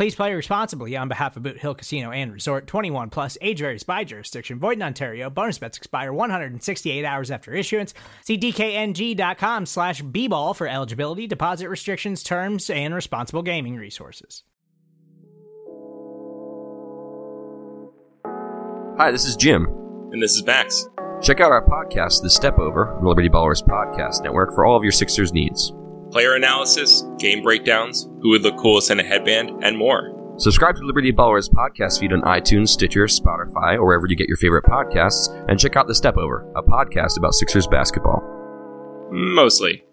Please play responsibly on behalf of Boot Hill Casino and Resort 21 plus age varies by jurisdiction. Void in Ontario. Bonus bets expire 168 hours after issuance. See DKNG.com slash B ball for eligibility, deposit restrictions, terms, and responsible gaming resources. Hi, this is Jim. And this is Max. Check out our podcast, The Step Over, Liberty Ballers Podcast Network, for all of your Sixers needs. Player analysis, game breakdowns, who would look coolest in a headband, and more. Subscribe to Liberty Ballers podcast feed on iTunes, Stitcher, Spotify, or wherever you get your favorite podcasts, and check out The Step Over, a podcast about Sixers basketball. Mostly.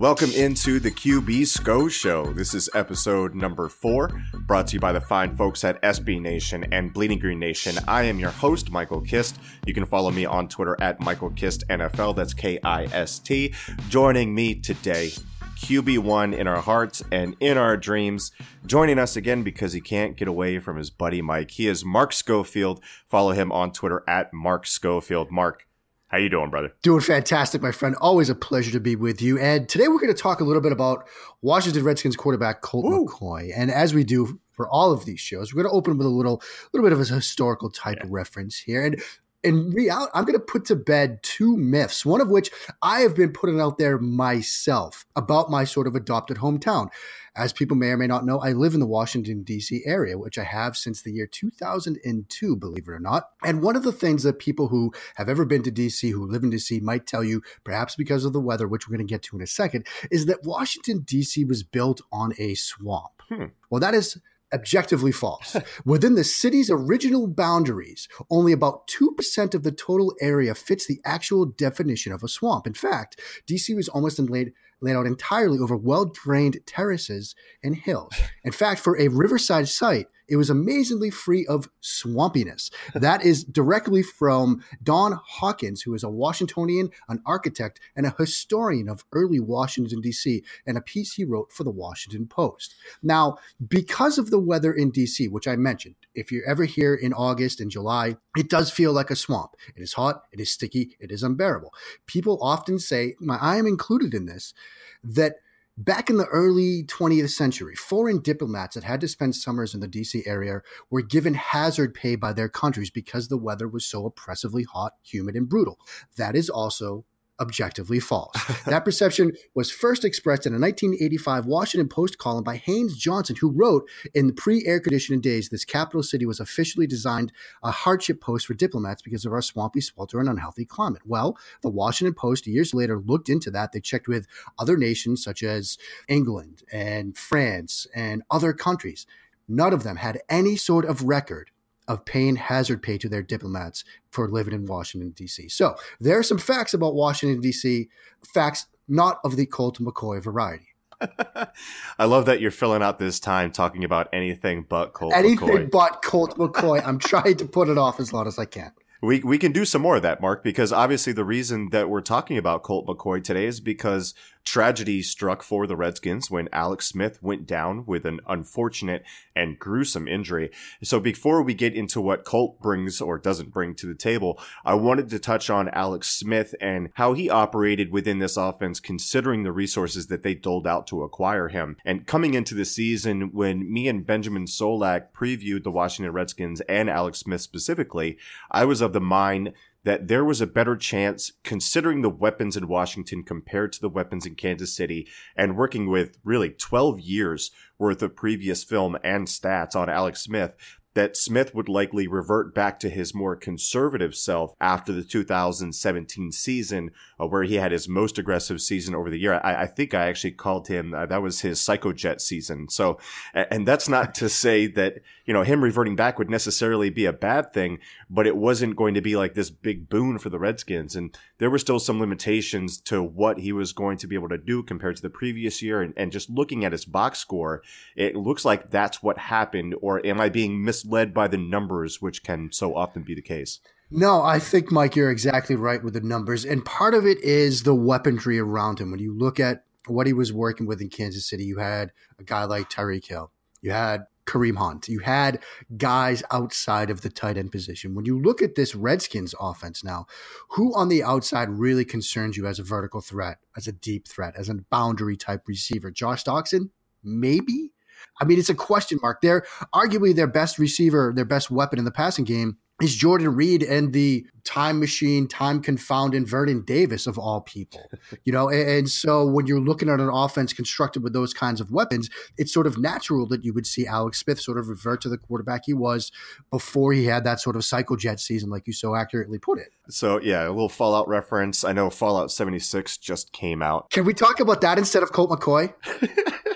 Welcome into the QB SCO Show. This is episode number four, brought to you by the fine folks at SB Nation and Bleeding Green Nation. I am your host, Michael Kist. You can follow me on Twitter at Michael Kist NFL. That's K I S T. Joining me today, QB1 in our hearts and in our dreams. Joining us again because he can't get away from his buddy Mike. He is Mark Schofield. Follow him on Twitter at Mark Schofield. Mark, how you doing, brother? Doing fantastic, my friend. Always a pleasure to be with you. And today we're going to talk a little bit about Washington Redskins quarterback Colt Woo. McCoy. And as we do for all of these shows, we're going to open with a little, little bit of a historical type yeah. of reference here. And in reality, I'm going to put to bed two myths, one of which I have been putting out there myself about my sort of adopted hometown. As people may or may not know, I live in the Washington, D.C. area, which I have since the year 2002, believe it or not. And one of the things that people who have ever been to D.C., who live in D.C., might tell you, perhaps because of the weather, which we're going to get to in a second, is that Washington, D.C. was built on a swamp. Hmm. Well, that is objectively false. Within the city's original boundaries, only about 2% of the total area fits the actual definition of a swamp. In fact, DC was almost laid laid out entirely over well drained terraces and hills. In fact, for a riverside site, it was amazingly free of swampiness. That is directly from Don Hawkins, who is a Washingtonian, an architect, and a historian of early Washington, D.C., and a piece he wrote for the Washington Post. Now, because of the weather in D.C., which I mentioned, if you're ever here in August and July, it does feel like a swamp. It is hot, it is sticky, it is unbearable. People often say, I am included in this, that Back in the early 20th century, foreign diplomats that had to spend summers in the DC area were given hazard pay by their countries because the weather was so oppressively hot, humid, and brutal. That is also objectively false. that perception was first expressed in a 1985 Washington Post column by Haynes Johnson, who wrote in the pre air conditioning days, this capital city was officially designed a hardship post for diplomats because of our swampy, swelter, and unhealthy climate. Well, the Washington Post years later looked into that. They checked with other nations such as England and France and other countries. None of them had any sort of record of paying hazard pay to their diplomats for living in Washington, D.C. So there are some facts about Washington, D.C., facts not of the Colt McCoy variety. I love that you're filling out this time talking about anything but Colt McCoy. anything McCoy. but Colt McCoy. I'm trying to put it off as long as I can. We, we can do some more of that, Mark, because obviously the reason that we're talking about Colt McCoy today is because tragedy struck for the Redskins when Alex Smith went down with an unfortunate and gruesome injury. So before we get into what Colt brings or doesn't bring to the table, I wanted to touch on Alex Smith and how he operated within this offense, considering the resources that they doled out to acquire him. And coming into the season, when me and Benjamin Solak previewed the Washington Redskins and Alex Smith specifically, I was of the mind that there was a better chance, considering the weapons in Washington compared to the weapons in Kansas City, and working with really 12 years worth of previous film and stats on Alex Smith, that Smith would likely revert back to his more conservative self after the 2017 season, uh, where he had his most aggressive season over the year. I, I think I actually called him uh, that was his psychojet season. So, and that's not to say that you know him reverting back would necessarily be a bad thing, but it wasn't going to be like this big boon for the Redskins, and there were still some limitations to what he was going to be able to do compared to the previous year. And, and just looking at his box score, it looks like that's what happened. Or am I being mis misled by the numbers, which can so often be the case. No, I think, Mike, you're exactly right with the numbers. And part of it is the weaponry around him. When you look at what he was working with in Kansas City, you had a guy like Tyreek Hill, you had Kareem Hunt, you had guys outside of the tight end position. When you look at this Redskins offense now, who on the outside really concerns you as a vertical threat, as a deep threat, as a boundary type receiver? Josh Doctson? Maybe. I mean, it's a question mark. They're arguably their best receiver, their best weapon in the passing game is Jordan Reed and the time machine, time confounded Vernon Davis of all people. You know, and, and, so when you're looking at an offense constructed with those kinds of weapons, it's sort of natural that you would see Alex Smith sort of revert to the quarterback he was before he had that sort of psychojet season, like you so accurately put it. So yeah, a little Fallout reference. I know Fallout 76 just came out. Can we talk about that instead of Colt McCoy?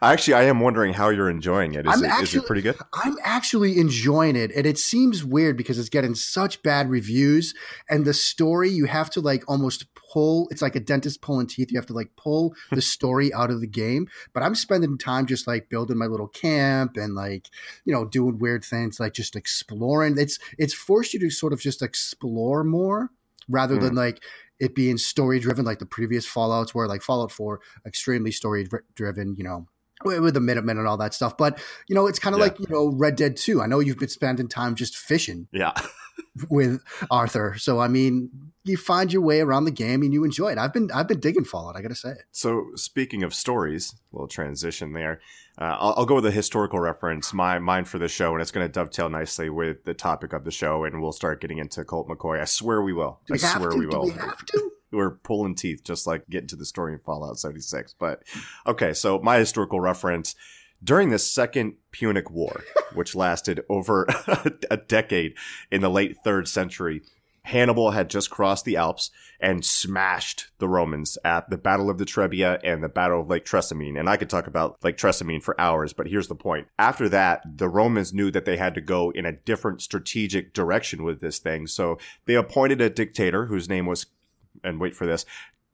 Actually, I am wondering how you're enjoying it. Is, it, actually, is it pretty good? I'm actually enjoying it. And it seems weird because it's getting such bad reviews. And the story, you have to like almost pull, it's like a dentist pulling teeth. You have to like pull the story out of the game. But I'm spending time just like building my little camp and like, you know, doing weird things, like just exploring. It's, it's forced you to sort of just explore more rather mm. than like it being story driven like the previous fallouts were like fallout 4 extremely story driven you know with the Minutemen and all that stuff. But you know, it's kind of yeah. like you know Red Dead Two. I know you've been spending time just fishing. Yeah. with Arthur, so I mean, you find your way around the game and you enjoy it. I've been I've been digging Fallout. I got to say it. So speaking of stories, little transition there. Uh, I'll, I'll, go with a historical reference, my mine for the show, and it's going to dovetail nicely with the topic of the show, and we'll start getting into Colt McCoy. I swear we will. Do I we swear to? we will. Do we have to? We're pulling teeth just like getting to the story in Fallout 76. But okay, so my historical reference during the Second Punic War, which lasted over a decade in the late third century, Hannibal had just crossed the Alps and smashed the Romans at the Battle of the Trebia and the Battle of Lake Trasimene. And I could talk about Lake Trasimene for hours, but here's the point. After that, the Romans knew that they had to go in a different strategic direction with this thing. So they appointed a dictator whose name was and wait for this,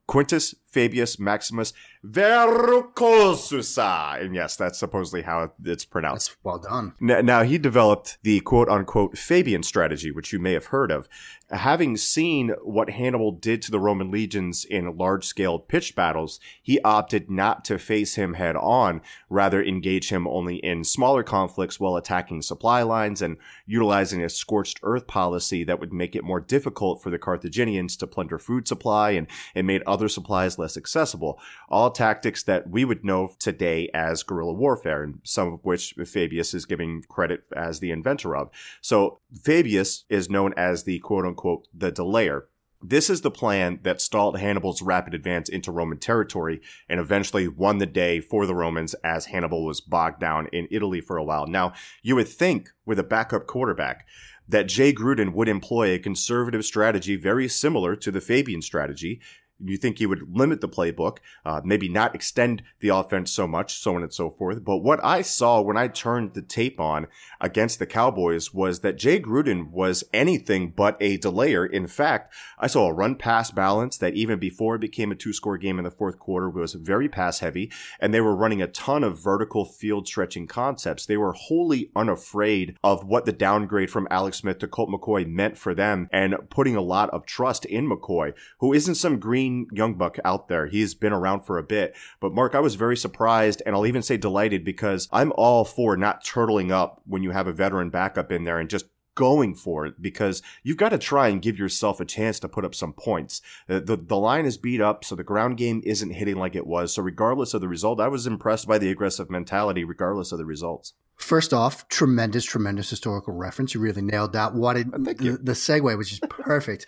Quintus Fabius Maximus Verrucosusa. And yes, that's supposedly how it's pronounced. That's well done. Now, now, he developed the quote unquote Fabian strategy, which you may have heard of. Having seen what Hannibal did to the Roman legions in large scale pitched battles, he opted not to face him head on, rather engage him only in smaller conflicts while attacking supply lines and utilizing a scorched earth policy that would make it more difficult for the Carthaginians to plunder food supply and, and made other supplies less accessible. All tactics that we would know today as guerrilla warfare, and some of which Fabius is giving credit as the inventor of. So Fabius is known as the quote unquote the delayer. This is the plan that stalled Hannibal's rapid advance into Roman territory and eventually won the day for the Romans as Hannibal was bogged down in Italy for a while. Now, you would think with a backup quarterback that Jay Gruden would employ a conservative strategy very similar to the Fabian strategy you think he would limit the playbook, uh, maybe not extend the offense so much, so on and so forth. But what I saw when I turned the tape on against the Cowboys was that Jay Gruden was anything but a delayer. In fact, I saw a run pass balance that even before it became a two score game in the fourth quarter was very pass heavy, and they were running a ton of vertical field stretching concepts. They were wholly unafraid of what the downgrade from Alex Smith to Colt McCoy meant for them and putting a lot of trust in McCoy, who isn't some green young buck out there. He's been around for a bit. But Mark, I was very surprised and I'll even say delighted because I'm all for not turtling up when you have a veteran backup in there and just going for it because you've got to try and give yourself a chance to put up some points. The, the, the, line is beat up, so the ground game isn't hitting like it was. So, regardless of the result, I was impressed by the aggressive mentality, regardless of the results. First off, tremendous, tremendous historical reference. You really nailed that. What did, the, the segue was just perfect.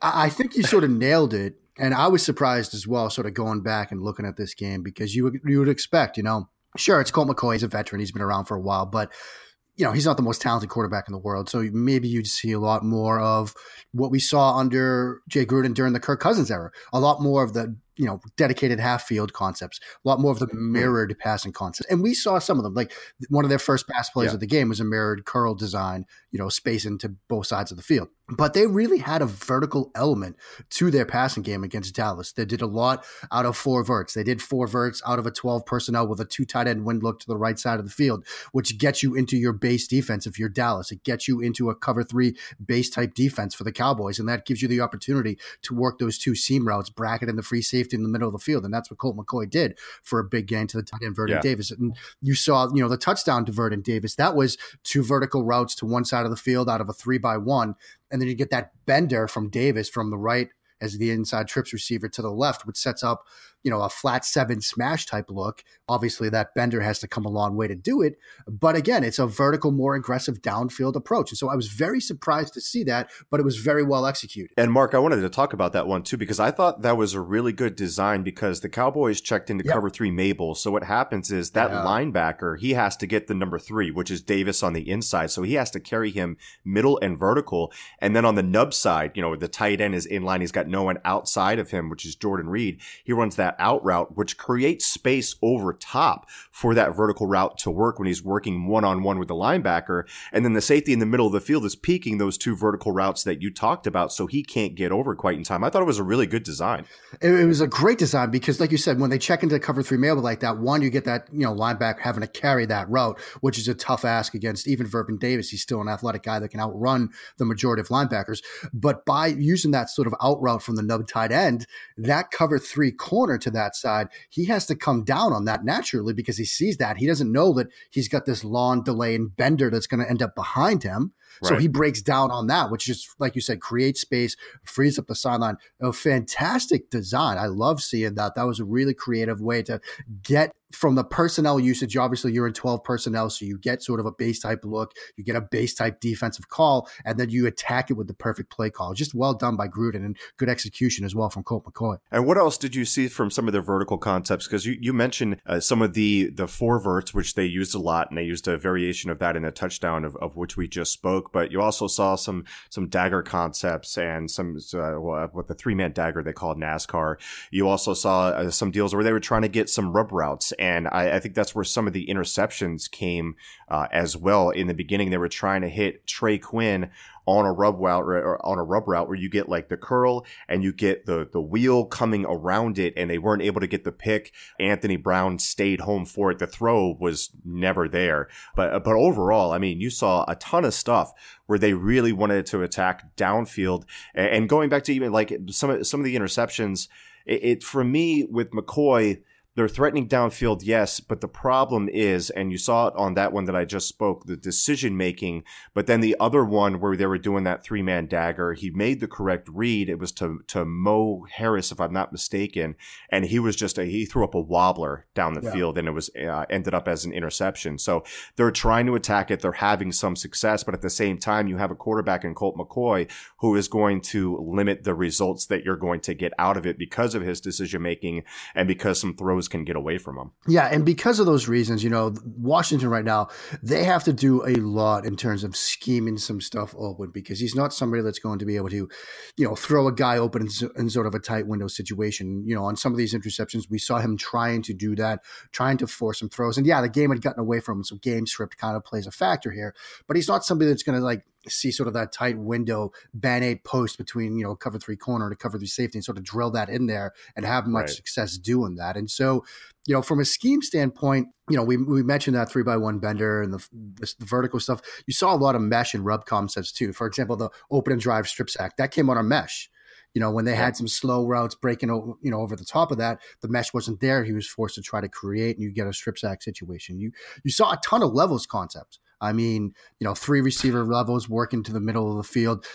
I, I think you sort of nailed it. And I was surprised as well, sort of going back and looking at this game because you would, you would expect, you know, sure, it's Colt McCoy. He's a veteran. He's been around for a while, but you know, he's not the most talented quarterback in the world. So maybe you'd see a lot more of what we saw under Jay Gruden during the Kirk Cousins era. A lot more of the you know dedicated half field concepts, a lot more of the mm-hmm. mirrored passing concepts, and we saw some of them. Like one of their first pass plays yeah. of the game was a mirrored curl design, you know, space into both sides of the field. But they really had a vertical element to their passing game against Dallas. They did a lot out of four verts. They did four verts out of a twelve personnel with a two tight end wind look to the right side of the field, which gets you into your base defense if you're Dallas. It gets you into a cover three base type defense for the Cowboys, and that gives you the opportunity to work those two seam routes, bracket in the free safety in the middle of the field, and that's what Colt McCoy did for a big gain to the tight end Vernon yeah. Davis. And you saw, you know, the touchdown to Vernon Davis. That was two vertical routes to one side of the field out of a three by one, and then you get that bender from Davis from the right as the inside trips receiver to the left, which sets up you know, a flat seven smash type look. Obviously, that bender has to come a long way to do it. But again, it's a vertical, more aggressive downfield approach. And so I was very surprised to see that, but it was very well executed. And Mark, I wanted to talk about that one too, because I thought that was a really good design because the Cowboys checked into yep. cover three Mabel. So what happens is that yeah. linebacker, he has to get the number three, which is Davis on the inside. So he has to carry him middle and vertical. And then on the nub side, you know, the tight end is in line. He's got no one outside of him, which is Jordan Reed. He runs that that out route, which creates space over top for that vertical route to work when he's working one on one with the linebacker. And then the safety in the middle of the field is peeking those two vertical routes that you talked about, so he can't get over quite in time. I thought it was a really good design. It, was a great design because, like you said, when they check into cover three Mabel like that, one, you get that, you know, linebacker having to carry that route, which is a tough ask against even Vernon Davis. He's still an athletic guy that can outrun the majority of linebackers. But by using that sort of out route from the nub tight end, that cover three corner to that side, he has to come down on that naturally because he sees that. He doesn't know that he's got this long delay and bender that's going to end up behind him. So he breaks down on that, which is like you said, creates space, frees up the sideline. A fantastic design. I love seeing that. That was a really creative way to get from the personnel usage, obviously you're in 12 personnel, so you get sort of a base type look, you get a base type defensive call, and then you attack it with the perfect play call. Just well done by Gruden and good execution as well from Colt McCoy. And what else did you see from some of their vertical concepts? Because you, you mentioned uh, some of the the four verts, which they used a lot, and they used a variation of that in the touchdown of, of which we just spoke. But you also saw some some dagger concepts and some uh, what the three man dagger they called NASCAR. You also saw uh, some deals where they were trying to get some rub routes and I, I, think that's where some of the interceptions came uh, as well. In the beginning, they were trying to hit Trey Quinn on a rub route or on a rub route where you get like the curl and you get the the wheel coming around it, and they weren't able to get the pick. Anthony Brown stayed home for it. The throw was never there, but but overall, I mean, you saw a ton of stuff where they really wanted to attack downfield. And going back to even like some of some of the interceptions, it, it for me with McCoy they're threatening downfield, yes, but the problem is, and you saw it on that one that I just spoke, the decision making. But then the other one where they were doing that three man dagger, he made the correct read. It was to to Mo Harris, if I'm not mistaken, and he was just a, he threw up a wobbler down the yeah. field, and it was uh, ended up as an interception. So they're trying to attack it. They're having some success, but at the same time, you have a quarterback in Colt McCoy who is going to limit the results that you're going to get out of it because of his decision making and because some throws can get away from him. Yeah, and because of those reasons, you know, Washington right now they have to do a lot in terms of scheming some stuff open because he's not somebody that's going to be able to, you know, throw a guy open in, in sort of a tight window situation. You know, on some of these interceptions, we saw him trying to do that, trying to force some throws, and yeah, the game had gotten away from him, so game script kind of plays a factor here. But he's not somebody that's going to like see sort of that tight window band aid post between you know cover three corner to cover three safety and sort of drill that in there and have much right. success doing that. And so you know from a scheme standpoint you know we, we mentioned that three by one bender and the, the, the vertical stuff. You saw a lot of mesh and rub concepts too. For example the open and drive strip sack that came on a mesh. You know when they had some slow routes breaking over you know over the top of that the mesh wasn't there. He was forced to try to create and you get a strip sack situation. You you saw a ton of levels concepts I mean, you know, three receiver levels working to the middle of the field.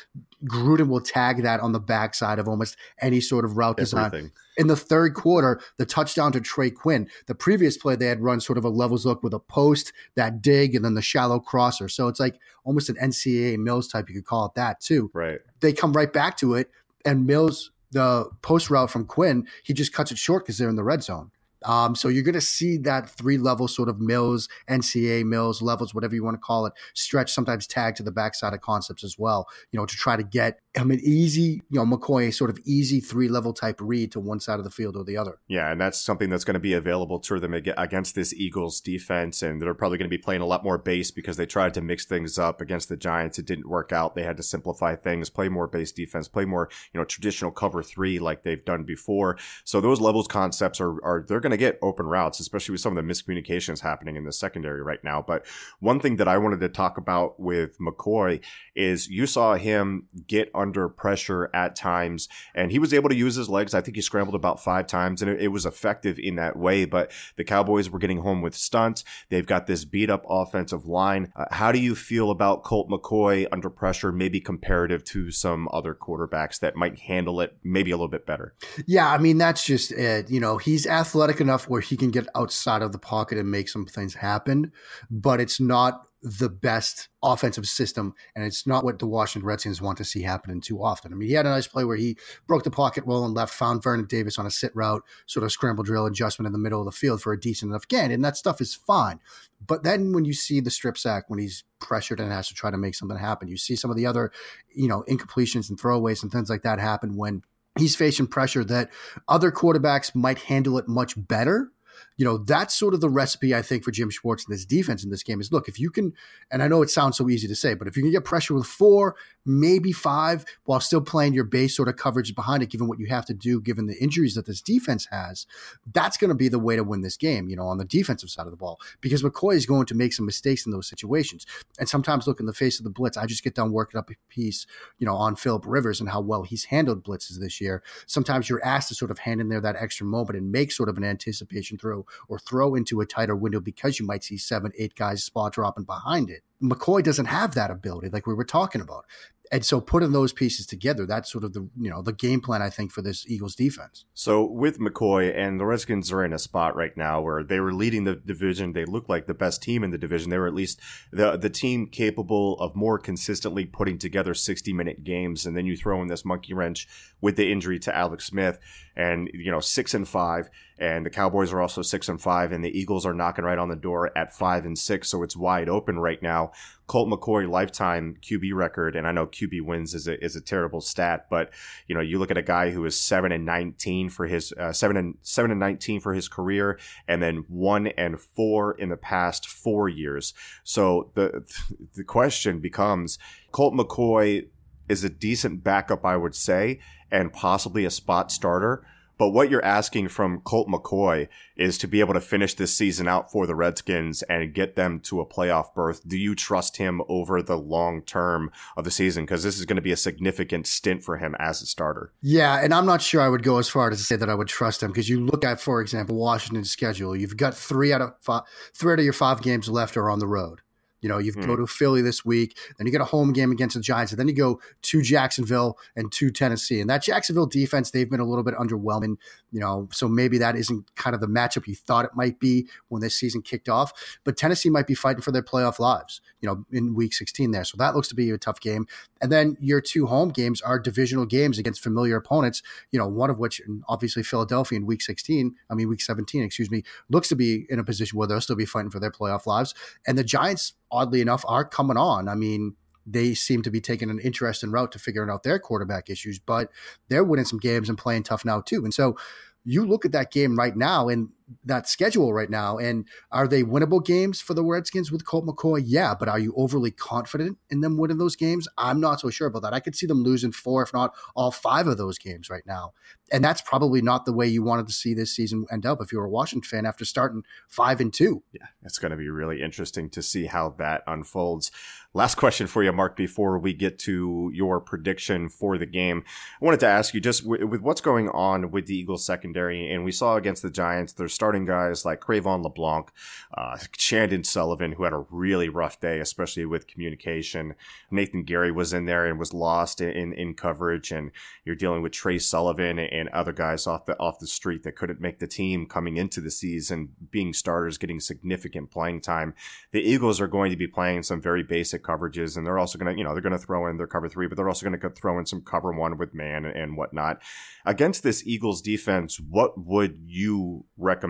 Gruden will tag that on the backside of almost any sort of route design. Everything. In the third quarter, the touchdown to Trey Quinn, the previous play they had run sort of a levels look with a post, that dig, and then the shallow crosser. So it's like almost an NCAA Mills type, you could call it that too. Right. They come right back to it, and Mills, the post route from Quinn, he just cuts it short because they're in the red zone. Um, so you're going to see that three level sort of Mills, NCAA Mills levels, whatever you want to call it, stretch sometimes tag to the backside of concepts as well, you know, to try to get him an easy, you know, McCoy, sort of easy three level type read to one side of the field or the other. Yeah, and that's something that's going to be available to them against this Eagles defense. And they're probably going to be playing a lot more base because they tried to mix things up against the Giants. It didn't work out. They had to simplify things, play more base defense, play more, you know, traditional cover three like they've done before. So those levels concepts are, are they're going to get open routes, especially with some of the miscommunications happening in the secondary right now. But one thing that I wanted to talk about with McCoy is you saw him get under pressure at times, and he was able to use his legs. I think he scrambled about five times, and it, it was effective in that way. But the Cowboys were getting home with stunts. They've got this beat up offensive line. Uh, how do you feel about Colt McCoy under pressure, maybe comparative to some other quarterbacks that might handle it maybe a little bit better? Yeah, I mean that's just it. You know, he's athletic enough where he can get outside of the pocket and make some things happen, but it's not the best offensive system, and it's not what the Washington Redskins want to see happening too often. I mean, he had a nice play where he broke the pocket roll and left, found Vernon Davis on a sit route, sort of scramble drill adjustment in the middle of the field for a decent enough gain, and that stuff is fine. But then when you see the strip sack, when he's pressured and has to try to make something happen, you see some of the other, you know, incompletions and throwaways and things like that happen when he's facing pressure that other quarterbacks might handle it much better. You know, that's sort of the recipe, I think, for Jim Schwartz and his defense in this game is look, if you can, and I know it sounds so easy to say, but if you can get pressure with four, maybe five, while still playing your base sort of coverage behind it, given what you have to do, given the injuries that this defense has, that's going to be the way to win this game, you know, on the defensive side of the ball, because McCoy is going to make some mistakes in those situations. And sometimes look in the face of the blitz, I just get done working up a piece, you know, on Philip Rivers and how well he's handled blitzes this year. Sometimes you're asked to sort of hand in there that extra moment and make sort of an anticipation throw or throw into a tighter window because you might see seven, eight guys spot dropping behind it. McCoy doesn't have that ability, like we were talking about. And so putting those pieces together, that's sort of the you know the game plan I think for this Eagles defense. So with McCoy and the Redskins are in a spot right now where they were leading the division. They looked like the best team in the division. They were at least the the team capable of more consistently putting together 60 minute games. And then you throw in this monkey wrench with the injury to Alex Smith and you know six and five and the cowboys are also six and five and the eagles are knocking right on the door at five and six so it's wide open right now colt mccoy lifetime qb record and i know qb wins is a, is a terrible stat but you know you look at a guy who is seven and 19 for his uh, seven and seven and 19 for his career and then one and four in the past four years so the the question becomes colt mccoy is a decent backup, I would say, and possibly a spot starter. But what you're asking from Colt McCoy is to be able to finish this season out for the Redskins and get them to a playoff berth. Do you trust him over the long term of the season? Because this is going to be a significant stint for him as a starter. Yeah, and I'm not sure I would go as far as to say that I would trust him because you look at, for example, Washington's schedule. You've got three out of five, three out of your five games left are on the road. You know, you mm. go to Philly this week, then you get a home game against the Giants, and then you go to Jacksonville and to Tennessee. And that Jacksonville defense, they've been a little bit underwhelming, you know, so maybe that isn't kind of the matchup you thought it might be when this season kicked off. But Tennessee might be fighting for their playoff lives, you know, in week 16 there. So that looks to be a tough game. And then your two home games are divisional games against familiar opponents, you know, one of which, obviously Philadelphia in week 16, I mean, week 17, excuse me, looks to be in a position where they'll still be fighting for their playoff lives. And the Giants, oddly enough, are coming on. I mean, they seem to be taking an interesting route to figuring out their quarterback issues, but they're winning some games and playing tough now too. And so you look at that game right now and that schedule right now, and are they winnable games for the Redskins with Colt McCoy? Yeah, but are you overly confident in them winning those games? I'm not so sure about that. I could see them losing four, if not all five of those games right now. And that's probably not the way you wanted to see this season end up if you were a Washington fan after starting five and two. Yeah, it's going to be really interesting to see how that unfolds. Last question for you, Mark, before we get to your prediction for the game. I wanted to ask you just with, what's going on with the Eagles secondary, and we saw against the Giants, there's starting guys like Cre'Von LeBlanc, uh, Chandon Sullivan, who had a really rough day, especially with communication. Nathan Gerry was in there and was lost in, in coverage, and you're dealing with Tre Sullivan and other guys off the off the street that couldn't make the team coming into the season, being starters, getting significant playing time. The Eagles are going to be playing some very basic coverages, and they're also going to, you know, they're going to throw in their cover three, but they're also going to throw in some cover one with man and, and whatnot. Against this Eagles defense, what would you recommend?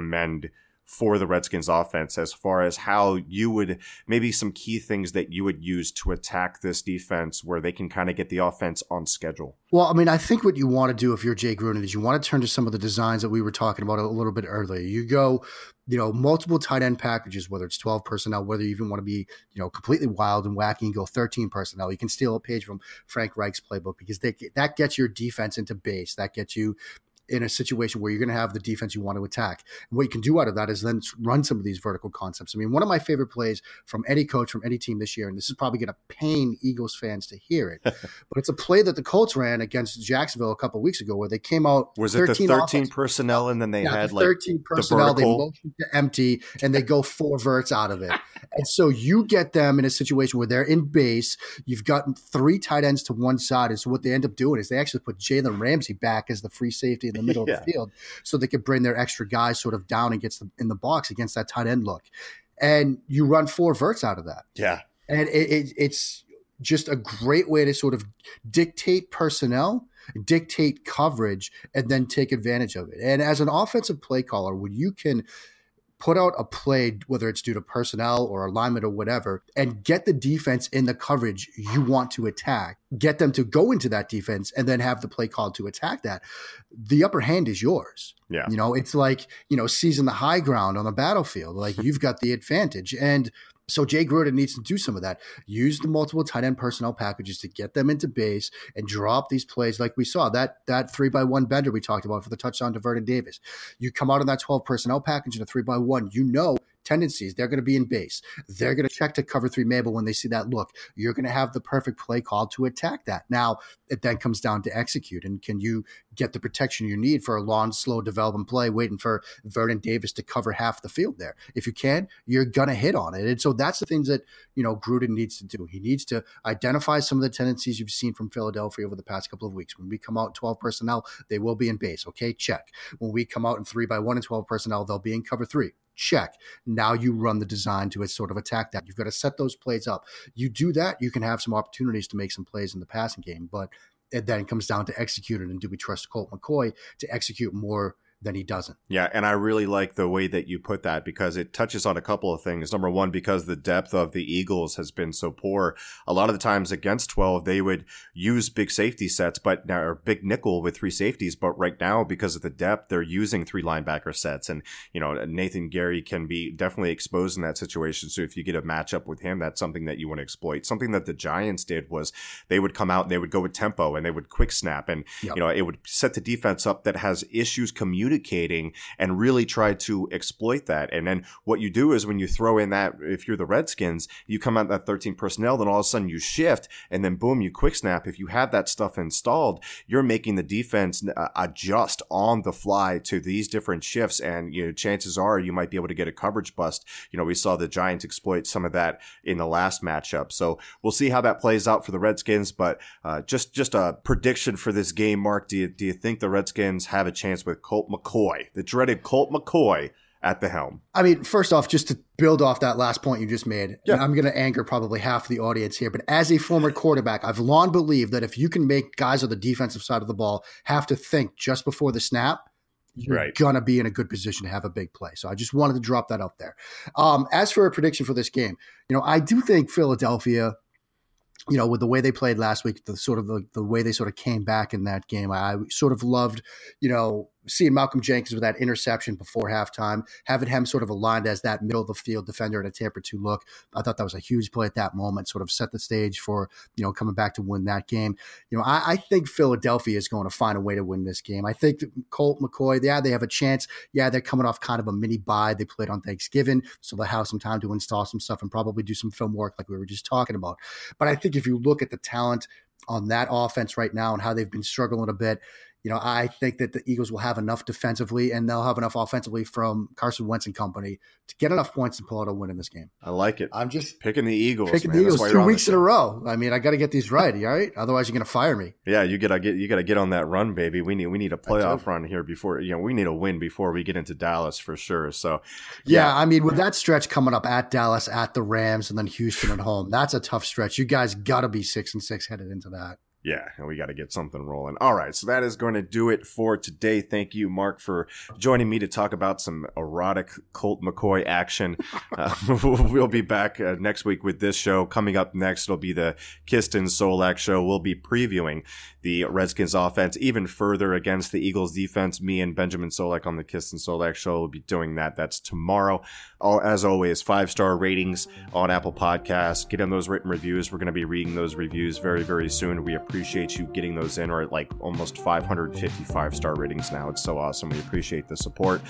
For the Redskins offense as far as how you would maybe some key things that you would use to attack this defense where they can kind of get the offense on schedule? Well, I mean, I think what you want to do if you're Jay Gruden is you want to turn to some of the designs that we were talking about a little bit earlier. You go, you know, multiple tight end packages, whether it's 12 personnel, whether you even want to be, you know, completely wild and wacky and go 13 personnel. You can steal a page from Frank Reich's playbook because they, that gets your defense into base. That gets you in a situation where you're going to have the defense you want to attack. And what you can do out of that is then run some of these vertical concepts. I mean, one of my favorite plays from any coach, from any team this year, and this is probably going to pain Eagles fans to hear it, but it's a play that the Colts ran against Jacksonville a couple weeks ago where they came out. Was it the 13 offense. personnel and then they yeah, had the like 13 personnel, the they motion to empty and they go four verts out of it. and so you get them in a situation where they're in base. You've got three tight ends to one side. And so what they end up doing is they actually put Jalen Ramsey back as the free safety the middle yeah. of the field so they could bring their extra guys sort of down and gets them in the box against that tight end look. And you run four verts out of that. Yeah. And it, it, it's just a great way to sort of dictate personnel, dictate coverage, and then take advantage of it. And as an offensive play caller, when you can – put out a play, whether it's due to personnel or alignment or whatever, and get the defense in the coverage you want to attack, get them to go into that defense, and then have the play called to attack that. The upper hand is yours. Yeah. You know, it's like, you know, seizing the high ground on the battlefield. Like you've got the advantage. And so Jay Gruden needs to do some of that. Use the multiple tight end personnel packages to get them into base and drop these plays like we saw that that three by one bender we talked about for the touchdown to Vernon Davis. You come out in that twelve personnel package in a three by one. You know tendencies. They're going to be in base. They're going to check to cover three Mabel when they see that look. You're going to have the perfect play call to attack that. Now, it then comes down to execute. And can you get the protection you need for a long, slow development play, waiting for Vernon Davis to cover half the field there? If you can, you're going to hit on it. And so that's the things that, you know, Gruden needs to do. He needs to identify some of the tendencies you've seen from Philadelphia over the past couple of weeks. When we come out 12 personnel, they will be in base. Okay, check. When we come out in three by one and 12 personnel, they'll be in cover three check. Now you run the design to sort of attack that. You've got to set those plays up. You do that, you can have some opportunities to make some plays in the passing game, but it then comes down to execute it. And do we trust Colt McCoy to execute more then he doesn't. Yeah, and I really like the way that you put that because it touches on a couple of things. Number one, because the depth of the Eagles has been so poor, a lot of the times against 12, they would use big safety sets, but now or big nickel with three safeties. But right now, because of the depth, they're using three linebacker sets. And, you know, Nathan Gerry can be definitely exposed in that situation. So if you get a matchup with him, that's something that you want to exploit. Something that the Giants did was they would come out and they would go with tempo and they would quick snap and, yep. you know, it would set the defense up that has issues communicating and really try to exploit that. And then what you do is when you throw in that, if you're the Redskins, you come out that 13 personnel, then all of a sudden you shift and then boom, you quick snap. If you have that stuff installed, you're making the defense uh, adjust on the fly to these different shifts. And, you know, chances are you might be able to get a coverage bust. You know, we saw the Giants exploit some of that in the last matchup. So we'll see how that plays out for the Redskins. But uh, just, just a prediction for this game, Mark. Do you, do you think the Redskins have a chance with Colt McCoy, the dreaded Colt McCoy at the helm. I mean, first off, just to build off that last point you just made, yeah. I'm going to anger probably half the audience here, but as a former quarterback, I've long believed that if you can make guys on the defensive side of the ball have to think just before the snap, you're right. gonna be in a good position to have a big play. So I just wanted to drop that out there. Um, as for a prediction for this game, you know, I do think Philadelphia you know, with the way they played last week, the sort of the, the way they sort of came back in that game, I sort of loved, you know, seeing Malcolm Jenkins with that interception before halftime, having him sort of aligned as that middle of the field defender in a Tampa two look. I thought that was a huge play at that moment, sort of set the stage for, you know, coming back to win that game. You know, I, I think Philadelphia is going to find a way to win this game. I think Colt McCoy, yeah, they have a chance. Yeah, they're coming off kind of a mini bye. They played on Thanksgiving, so they'll have some time to install some stuff and probably do some film work like we were just talking about. But I think if you look at the talent on that offense right now and how they've been struggling a bit, you know, I think that the Eagles will have enough defensively and they'll have enough offensively from Carson Wentz and company to get enough points and pull out a win in this game. I like it. I'm just picking the Eagles. picking man. the Eagles two weeks in a row. I mean, I got to get these right, all right? Otherwise, you're going to fire me. Yeah, you gotta get you gotta get on that run, baby. We need we need a playoff run here before you know we need a win before we get into Dallas for sure. So Yeah, I mean, with that stretch coming up at Dallas, at the Rams, and then Houston at home, that's a tough stretch. You guys got to be six and six headed into that. Yeah, and we got to get something rolling. All right, so that is going to do it for today. Thank you, Mark, for joining me to talk about some erotic Colt McCoy action. Uh, we'll be back uh, next week with this show. Coming up next, it'll be the Kiston Solak show. We'll be previewing the Redskins offense even further against the Eagles defense. Me and Benjamin Solak on the Kiston Solak show will be doing that. That's tomorrow. All, as always, five star ratings on Apple Podcasts. Get in those written reviews. We're going to be reading those reviews very, very soon. We appreciate you getting those in. We're at like almost 555 star ratings now. It's so awesome. We appreciate the support.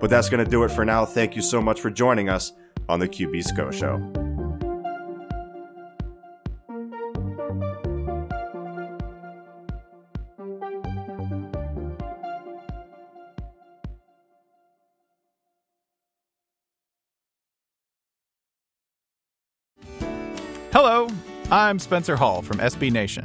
But that's going to do it for now. Thank you so much for joining us on the QB SCO Show. Hello, I'm Spencer Hall from SB Nation,